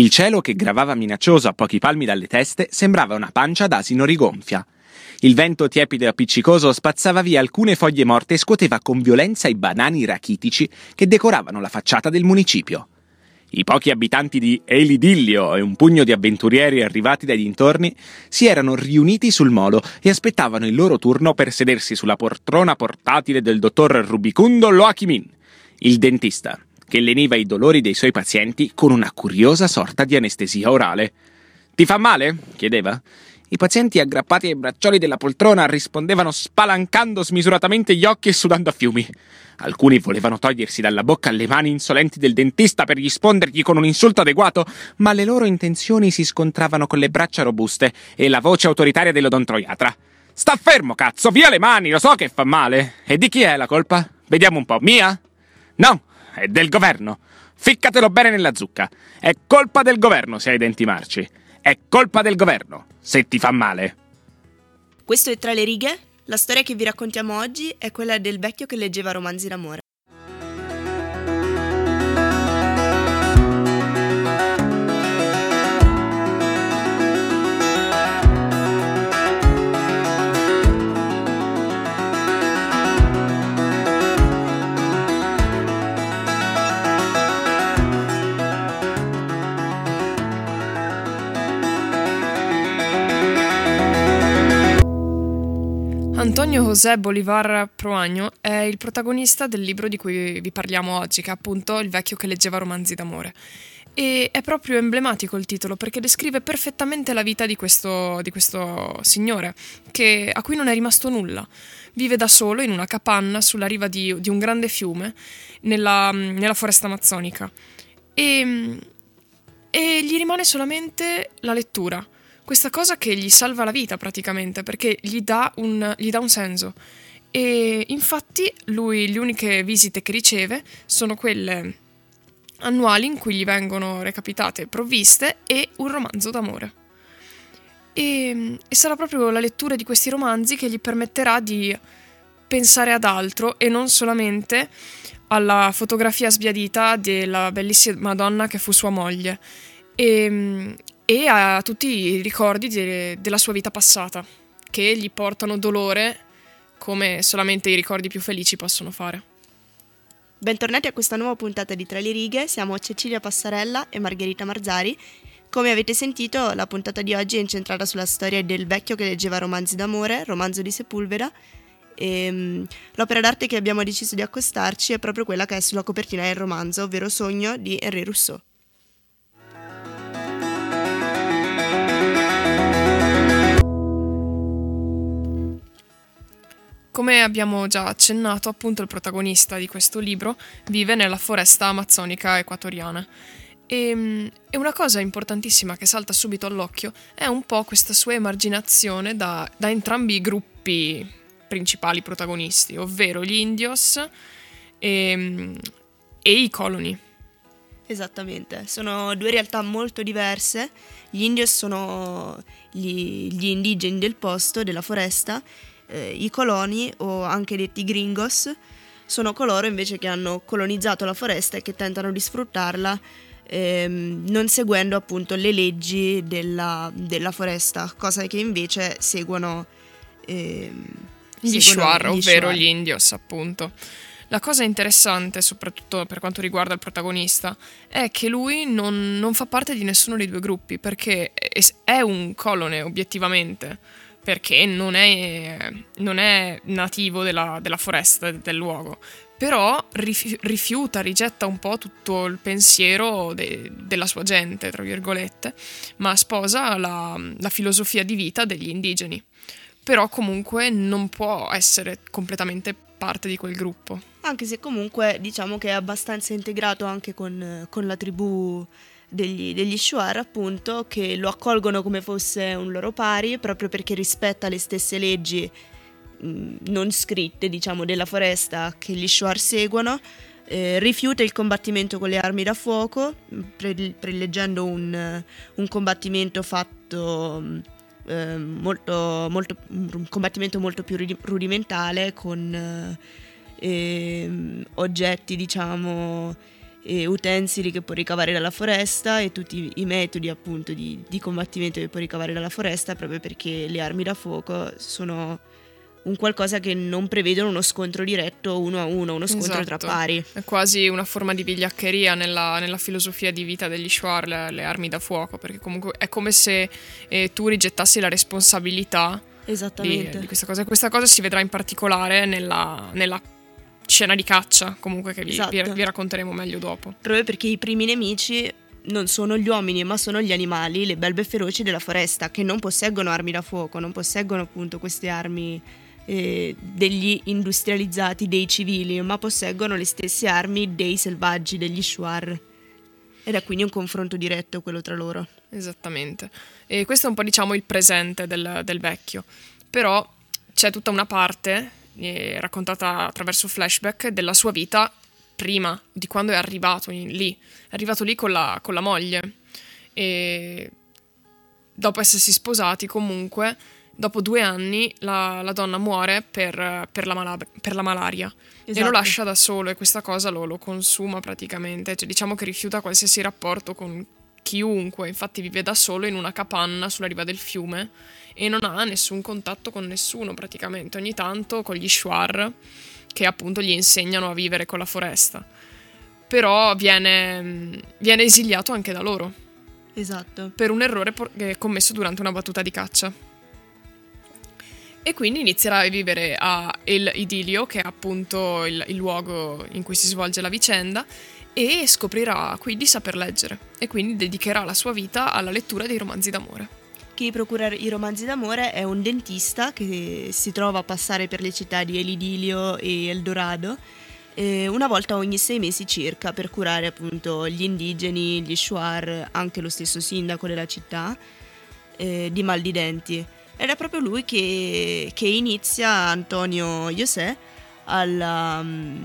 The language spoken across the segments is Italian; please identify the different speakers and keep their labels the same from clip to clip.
Speaker 1: Il cielo, che gravava minaccioso a pochi palmi dalle teste, sembrava una pancia d'asino rigonfia. Il vento tiepido e appiccicoso spazzava via alcune foglie morte e scuoteva con violenza i banani rachitici che decoravano la facciata del municipio. I pochi abitanti di Elidillio e un pugno di avventurieri arrivati dai dintorni si erano riuniti sul molo e aspettavano il loro turno per sedersi sulla poltrona portatile del dottor Rubicundo Loachimin, il dentista, che leniva i dolori dei suoi pazienti con una curiosa sorta di anestesia orale. Ti fa male? chiedeva. I pazienti aggrappati ai braccioli della poltrona rispondevano spalancando smisuratamente gli occhi e sudando a fiumi. Alcuni volevano togliersi dalla bocca le mani insolenti del dentista per rispondergli con un insulto adeguato, ma le loro intenzioni si scontravano con le braccia robuste e la voce autoritaria dell'odontroiatra. Sta fermo, cazzo, via le mani, lo so che fa male. E di chi è la colpa? Vediamo un po'. Mia? No, è del governo. Ficcatelo bene nella zucca. È colpa del governo se hai denti marci. È colpa del governo se ti fa male.
Speaker 2: Questo è Tra le righe. La storia che vi raccontiamo oggi è quella del vecchio che leggeva romanzi d'amore.
Speaker 3: Antonio José Bolivar Proagno è il protagonista del libro di cui vi parliamo oggi, che è appunto Il vecchio che leggeva romanzi d'amore. E è proprio emblematico il titolo perché descrive perfettamente la vita di questo, di questo signore, che, a cui non è rimasto nulla. Vive da solo in una capanna sulla riva di, di un grande fiume nella, nella foresta amazzonica. E, e gli rimane solamente la lettura questa cosa che gli salva la vita praticamente perché gli dà un, gli dà un senso. E infatti lui le uniche visite che riceve sono quelle annuali in cui gli vengono recapitate provviste e un romanzo d'amore. E, e, sarà proprio la lettura di questi romanzi che gli permetterà di pensare ad altro e non solamente alla fotografia sbiadita della bellissima donna che fu sua moglie. E, e a tutti i ricordi de- della sua vita passata, che gli portano dolore come solamente i ricordi più felici possono fare.
Speaker 2: Bentornati a questa nuova puntata di Tra le righe, siamo Cecilia Passarella e Margherita Marzari. Come avete sentito, la puntata di oggi è incentrata sulla storia del vecchio che leggeva romanzi d'amore, romanzo di Sepulveda, e um, l'opera d'arte che abbiamo deciso di accostarci è proprio quella che è sulla copertina del romanzo, ovvero Sogno di Henri Rousseau.
Speaker 3: Come abbiamo già accennato, appunto il protagonista di questo libro vive nella foresta amazzonica equatoriana. E, e, una cosa importantissima che salta subito all'occhio è un po' questa sua emarginazione da, da entrambi i gruppi principali protagonisti, ovvero gli indios e, e i coloni.
Speaker 2: Esattamente, sono due realtà molto diverse. Gli indios sono gli, gli indigeni del posto, della foresta, eh, i coloni o anche detti gringos sono coloro invece che hanno colonizzato la foresta e che tentano di sfruttarla ehm, non seguendo appunto le leggi della, della, foresta, cosa che invece seguono ehm,
Speaker 3: gli Shuar, ovvero gli indios appunto. La cosa interessante, soprattutto per quanto riguarda il protagonista, è che lui non, non fa parte di nessuno dei due gruppi, perché è un colone obiettivamente perché non è, non è nativo della, della, foresta del luogo, però rifiuta, rigetta un po' tutto il pensiero de, della sua gente, tra virgolette, ma sposa la, la filosofia di vita degli indigeni. Però comunque non può essere completamente parte di quel gruppo.
Speaker 2: Anche se comunque diciamo che è abbastanza integrato anche con, con la tribù degli, degli Shuar appunto che lo accolgono come fosse un loro pari proprio perché rispetta le stesse leggi mh, non scritte diciamo della foresta che gli Shuar seguono eh, rifiuta il combattimento con le armi da fuoco pre- preleggendo un, un, combattimento fatto eh, molto, molto, un combattimento molto più rudimentale con eh, oggetti diciamo e utensili che può ricavare dalla foresta e tutti i metodi appunto di, di combattimento che può ricavare dalla foresta proprio perché le armi da fuoco sono un qualcosa che non prevedono uno scontro diretto uno a uno, uno scontro
Speaker 3: Esatto.
Speaker 2: tra pari.
Speaker 3: È quasi una forma di vigliaccheria nella, nella filosofia di vita degli Shuar, le, le armi da fuoco, perché comunque è come se eh, tu rigettassi la responsabilità di, di questa cosa. E questa cosa si vedrà in particolare nella, nella scena di caccia, comunque che vi,
Speaker 2: Esatto.
Speaker 3: vi- vi racconteremo meglio dopo.
Speaker 2: Proprio perché i primi nemici non sono gli uomini, ma sono gli animali, le belve feroci della foresta, che non posseggono armi da fuoco, non posseggono appunto queste armi eh, degli industrializzati, dei civili, ma posseggono le stesse armi dei selvaggi, degli shuar. Ed è quindi un confronto diretto quello tra loro.
Speaker 3: Esattamente. E questo è un po' diciamo il presente del, del vecchio. Però c'è tutta una parte eh, raccontata attraverso flashback della sua vita prima di quando è arrivato in- lì. È arrivato lì con la, con la moglie. E dopo essersi sposati comunque, dopo due anni la, la donna muore per, per la, mala- per la malaria. E lo
Speaker 2: Esatto.
Speaker 3: lascia da solo e questa cosa lo, lo consuma praticamente. Cioè, diciamo che rifiuta qualsiasi rapporto con chiunque. Infatti vive da solo in una capanna sulla riva del fiume e non ha nessun contatto con nessuno praticamente. Ogni tanto con gli shuar che appunto gli insegnano a vivere con la foresta. Però viene, viene esiliato anche da loro
Speaker 2: Esatto.
Speaker 3: per un errore eh, commesso durante una battuta di caccia. E quindi inizierà a vivere a El Idilio, che è appunto il, il luogo in cui si svolge la vicenda, e scoprirà qui di saper leggere. E quindi dedicherà la sua vita alla lettura dei romanzi d'amore.
Speaker 2: Chi procura i romanzi d'amore è un dentista che si trova a passare per le città di Elidilio e Eldorado eh, una volta ogni sei mesi circa per curare appunto gli indigeni, gli shuar, anche lo stesso sindaco della città eh, di mal di denti. Ed è proprio lui che, che inizia Antonio José alla, mm,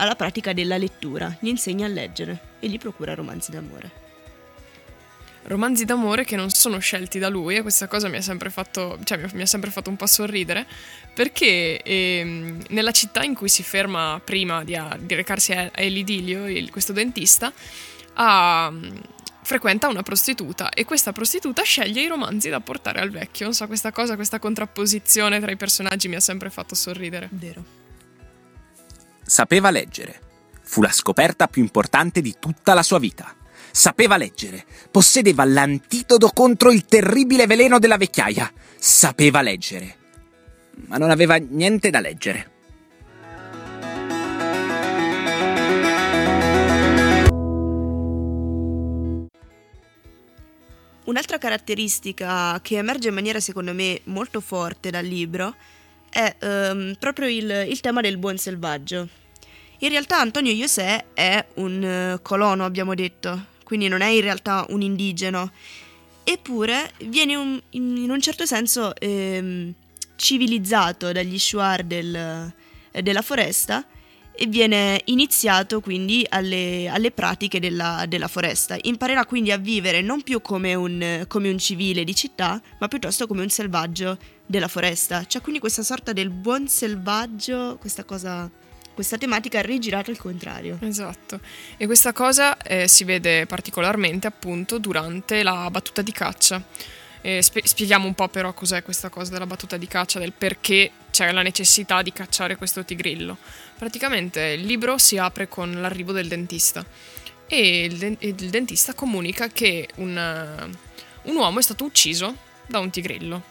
Speaker 2: alla pratica della lettura, gli insegna a leggere e gli procura romanzi d'amore.
Speaker 3: Romanzi d'amore che non sono scelti da lui e questa cosa mi ha sempre fatto, cioè, mi ha- sempre fatto un po' sorridere perché ehm, nella città in cui si ferma prima di, a- di recarsi a, a Elidilio, il- questo dentista, ha- frequenta una prostituta e questa prostituta sceglie i romanzi da portare al vecchio. Non so, questa cosa, questa contrapposizione tra i personaggi mi ha sempre fatto sorridere.
Speaker 2: Vero.
Speaker 1: Sapeva leggere. Fu la scoperta più importante di tutta la sua vita. Sapeva leggere. Possedeva l'antidoto contro il terribile veleno della vecchiaia. Sapeva leggere. Ma non aveva niente da leggere.
Speaker 2: Un'altra caratteristica che emerge in maniera secondo me molto forte dal libro è ehm, proprio il, il tema del buon selvaggio. In realtà Antonio José è un eh, colono, abbiamo detto, quindi non è in realtà un indigeno, eppure viene un- in, un certo senso ehm, civilizzato dagli shuar del- eh, della foresta e viene iniziato quindi alle, alle pratiche della, della foresta. Imparerà quindi a vivere non più come un, come un civile di città, ma piuttosto come un selvaggio della foresta. C'è quindi questa sorta del buon selvaggio, questa cosa, questa tematica rigirata al contrario.
Speaker 3: Esatto. E questa cosa eh, si vede particolarmente appunto durante la battuta di caccia. Eh, spie- spieghiamo un po' però cos'è questa cosa della battuta di caccia, del perché c'è la necessità di cacciare questo tigrillo. Praticamente il libro si apre con l'arrivo del dentista e il, den- il dentista comunica che un, un uomo è stato ucciso da un tigrillo.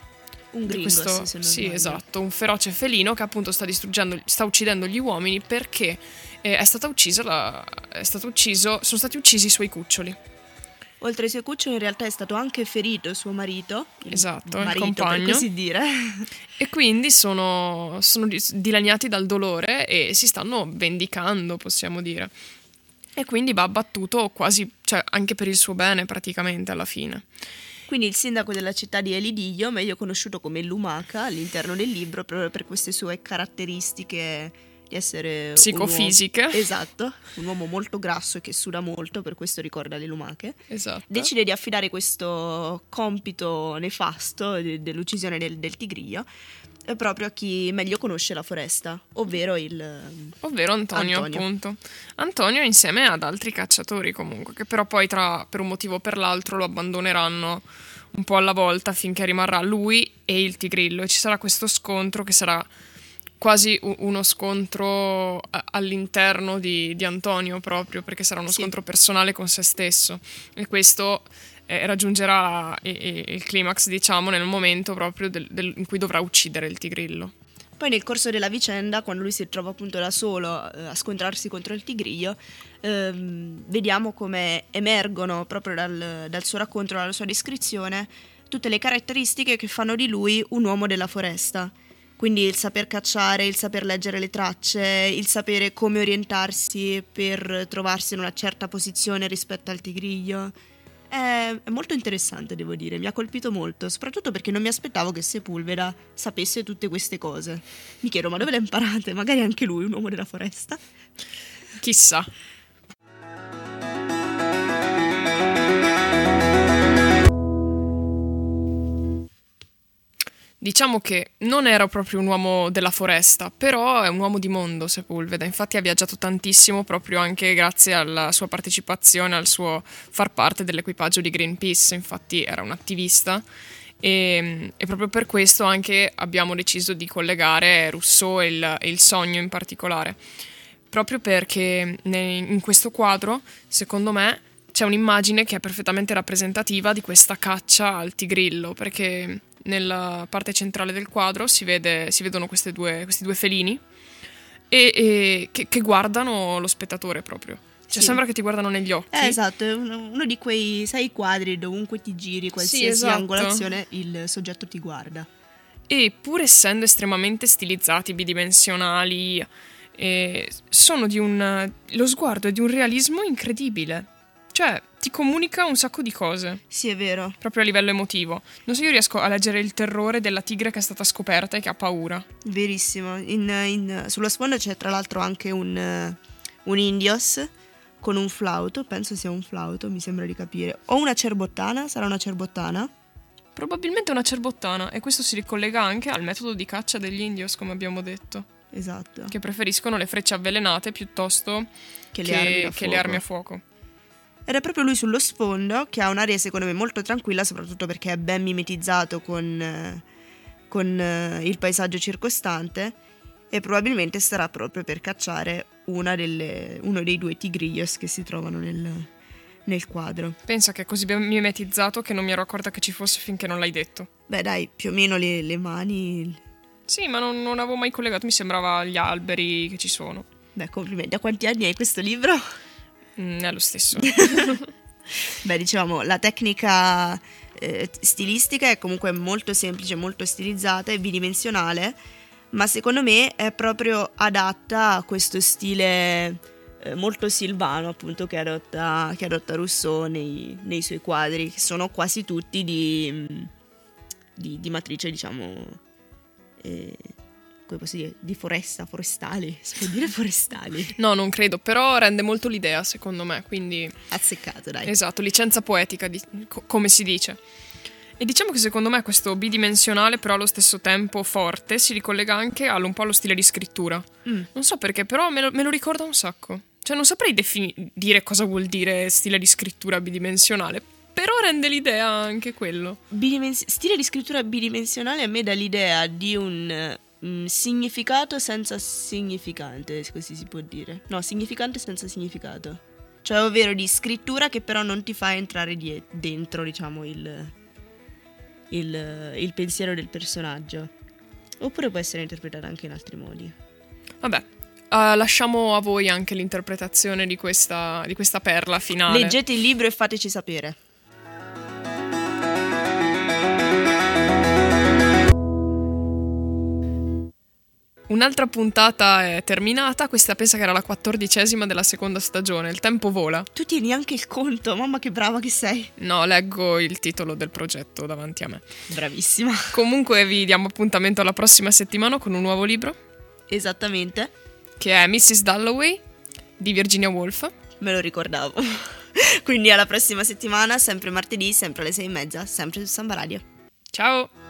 Speaker 2: Un gringo,
Speaker 3: questo- sì,
Speaker 2: sbaglio.
Speaker 3: esatto, un feroce felino che appunto sta distruggendo, sta uccidendo gli uomini perché eh, è stata uccisa la, è stato ucciso, sono stati uccisi i suoi cuccioli.
Speaker 2: Oltre ai suoi cuccioli in realtà è stato anche ferito suo marito,
Speaker 3: Esatto, il
Speaker 2: marito
Speaker 3: compagno.
Speaker 2: per così dire.
Speaker 3: E quindi sono, sono di- dilaniati dal dolore e si stanno vendicando, possiamo dire. E quindi va abbattuto quasi, cioè anche per il suo bene praticamente alla fine.
Speaker 2: Quindi il sindaco della città di Elidiglio, meglio conosciuto come Lumaca all'interno del libro, proprio per queste sue caratteristiche di essere un
Speaker 3: Psicofisiche.
Speaker 2: uomo- esatto, un uomo molto grasso e che suda molto, per questo ricorda le lumache.
Speaker 3: Esatto.
Speaker 2: Decide di affidare questo compito nefasto de- dell'uccisione del, del tigrillo proprio a chi meglio conosce la foresta, ovvero il...
Speaker 3: Ovvero Antonio, Antonio, appunto. Antonio insieme ad altri cacciatori comunque, che però poi tra, per un motivo o per l'altro lo abbandoneranno un po' alla volta finché rimarrà lui e il tigrillo e ci sarà questo scontro che sarà quasi uno scontro all'interno di, di Antonio proprio perché sarà uno sì. scontro personale con se stesso e questo eh, raggiungerà eh, il climax diciamo nel momento proprio del, del, in cui dovrà uccidere il tigrillo.
Speaker 2: Poi nel corso della vicenda, quando lui si trova appunto da solo eh, a scontrarsi contro il tigrillo, ehm, vediamo come emergono proprio dal, dal suo racconto, dalla sua descrizione, tutte le caratteristiche che fanno di lui un uomo della foresta. Quindi il saper cacciare, il saper leggere le tracce, il sapere come orientarsi per trovarsi in una certa posizione rispetto al tigriglio. È, molto interessante, devo dire, mi ha colpito molto, soprattutto perché non mi aspettavo che Sepulveda sapesse tutte queste cose. Mi chiedo, ma dove le imparate? Magari anche lui, un uomo della foresta?
Speaker 3: Chissà. Diciamo che non era proprio un uomo della foresta, però è un uomo di mondo Sepulveda, infatti ha viaggiato tantissimo proprio anche grazie alla sua partecipazione, al suo far parte dell'equipaggio di Greenpeace, infatti era un attivista. E, e proprio per questo anche abbiamo deciso di collegare Rousseau e il, e il sogno in particolare, proprio perché in questo quadro, secondo me, c'è un'immagine che è perfettamente rappresentativa di questa caccia al tigrillo, perché nella parte centrale del quadro si, vede, si vedono due, questi due felini e, e che, che, guardano lo spettatore proprio. Cioè, sì. sembra che ti guardano negli occhi.
Speaker 2: Eh, esatto, è uno, uno di quei sei quadri dovunque ti giri, qualsiasi sì, esatto. angolazione, il soggetto ti guarda.
Speaker 3: E pur essendo estremamente stilizzati, bidimensionali, eh, sono di un. lo sguardo è di un realismo incredibile. Cioè, ti comunica un sacco di cose.
Speaker 2: Sì, è vero.
Speaker 3: Proprio a livello emotivo. Non so, io riesco a leggere il terrore della tigre che è stata scoperta e che ha paura.
Speaker 2: Verissimo. In, in, sulla sponda c'è tra l'altro anche un, un indios con un flauto, penso sia un flauto, mi sembra di capire. O una cerbottana, sarà una cerbottana?
Speaker 3: Probabilmente una cerbottana e questo si ricollega anche al metodo di caccia degli indios, come abbiamo detto.
Speaker 2: Esatto.
Speaker 3: Che preferiscono le frecce avvelenate piuttosto che, che, le, armi che le armi a fuoco.
Speaker 2: Ed è proprio lui sullo sfondo che ha un'aria secondo me molto tranquilla, soprattutto perché è ben mimetizzato con, eh, con eh, il paesaggio circostante e probabilmente starà proprio per cacciare delle, uno dei due tigrillos che si trovano nel, nel quadro.
Speaker 3: Pensa che è così ben mimetizzato che non mi ero accorta che ci fosse finché non l'hai detto.
Speaker 2: Beh dai, più o meno le, le mani...
Speaker 3: Sì, ma non, non avevo mai collegato, mi sembrava gli alberi che ci sono.
Speaker 2: Beh, complimenti. Da quanti anni hai questo libro?
Speaker 3: Mm, è lo stesso.
Speaker 2: Beh, diciamo, la tecnica eh, stilistica è comunque molto semplice, molto stilizzata e bidimensionale, ma secondo me è proprio adatta a questo stile eh, molto silvano, appunto, che adotta, che adotta Rousseau nei, nei, suoi quadri, che sono quasi tutti di, di, di matrice, diciamo, eh, come posso dire, di foresta, forestali, si può dire forestali?
Speaker 3: No, non credo, però rende molto l'idea secondo me, quindi...
Speaker 2: Azzeccato, dai.
Speaker 3: Esatto, licenza poetica, di, co- come si dice. E diciamo che secondo me questo bidimensionale, però allo stesso tempo forte, si ricollega anche allo, un po' allo stile di scrittura. Mm. Non so perché, però me lo, me lo, ricorda un sacco. Cioè non saprei defini- dire cosa vuol dire stile di scrittura bidimensionale, però rende l'idea anche quello.
Speaker 2: Bidimens- stile di scrittura bidimensionale a me dà l'idea di un Mm, significato senza significante, così si può dire. No, significante senza significato. Cioè, ovvero di scrittura che però non ti fa entrare die- dentro, diciamo, il, il, il pensiero del personaggio. Oppure può essere interpretata anche in altri modi.
Speaker 3: Vabbè, uh, lasciamo a voi anche l'interpretazione di questa, di questa perla finale.
Speaker 2: Leggete il libro e fateci sapere.
Speaker 3: Un'altra puntata è terminata, questa pensa che era la quattordicesima della seconda stagione, il tempo vola.
Speaker 2: Tu tieni anche il conto, mamma che brava che sei.
Speaker 3: No, leggo il titolo del progetto davanti a me.
Speaker 2: Bravissima.
Speaker 3: Comunque vi diamo appuntamento alla prossima settimana con un nuovo libro.
Speaker 2: Esattamente.
Speaker 3: Che è Mrs. Dalloway di Virginia Woolf.
Speaker 2: Me lo ricordavo. Quindi alla prossima settimana, sempre martedì, sempre alle sei e mezza, sempre su Samba Radio.
Speaker 3: Ciao!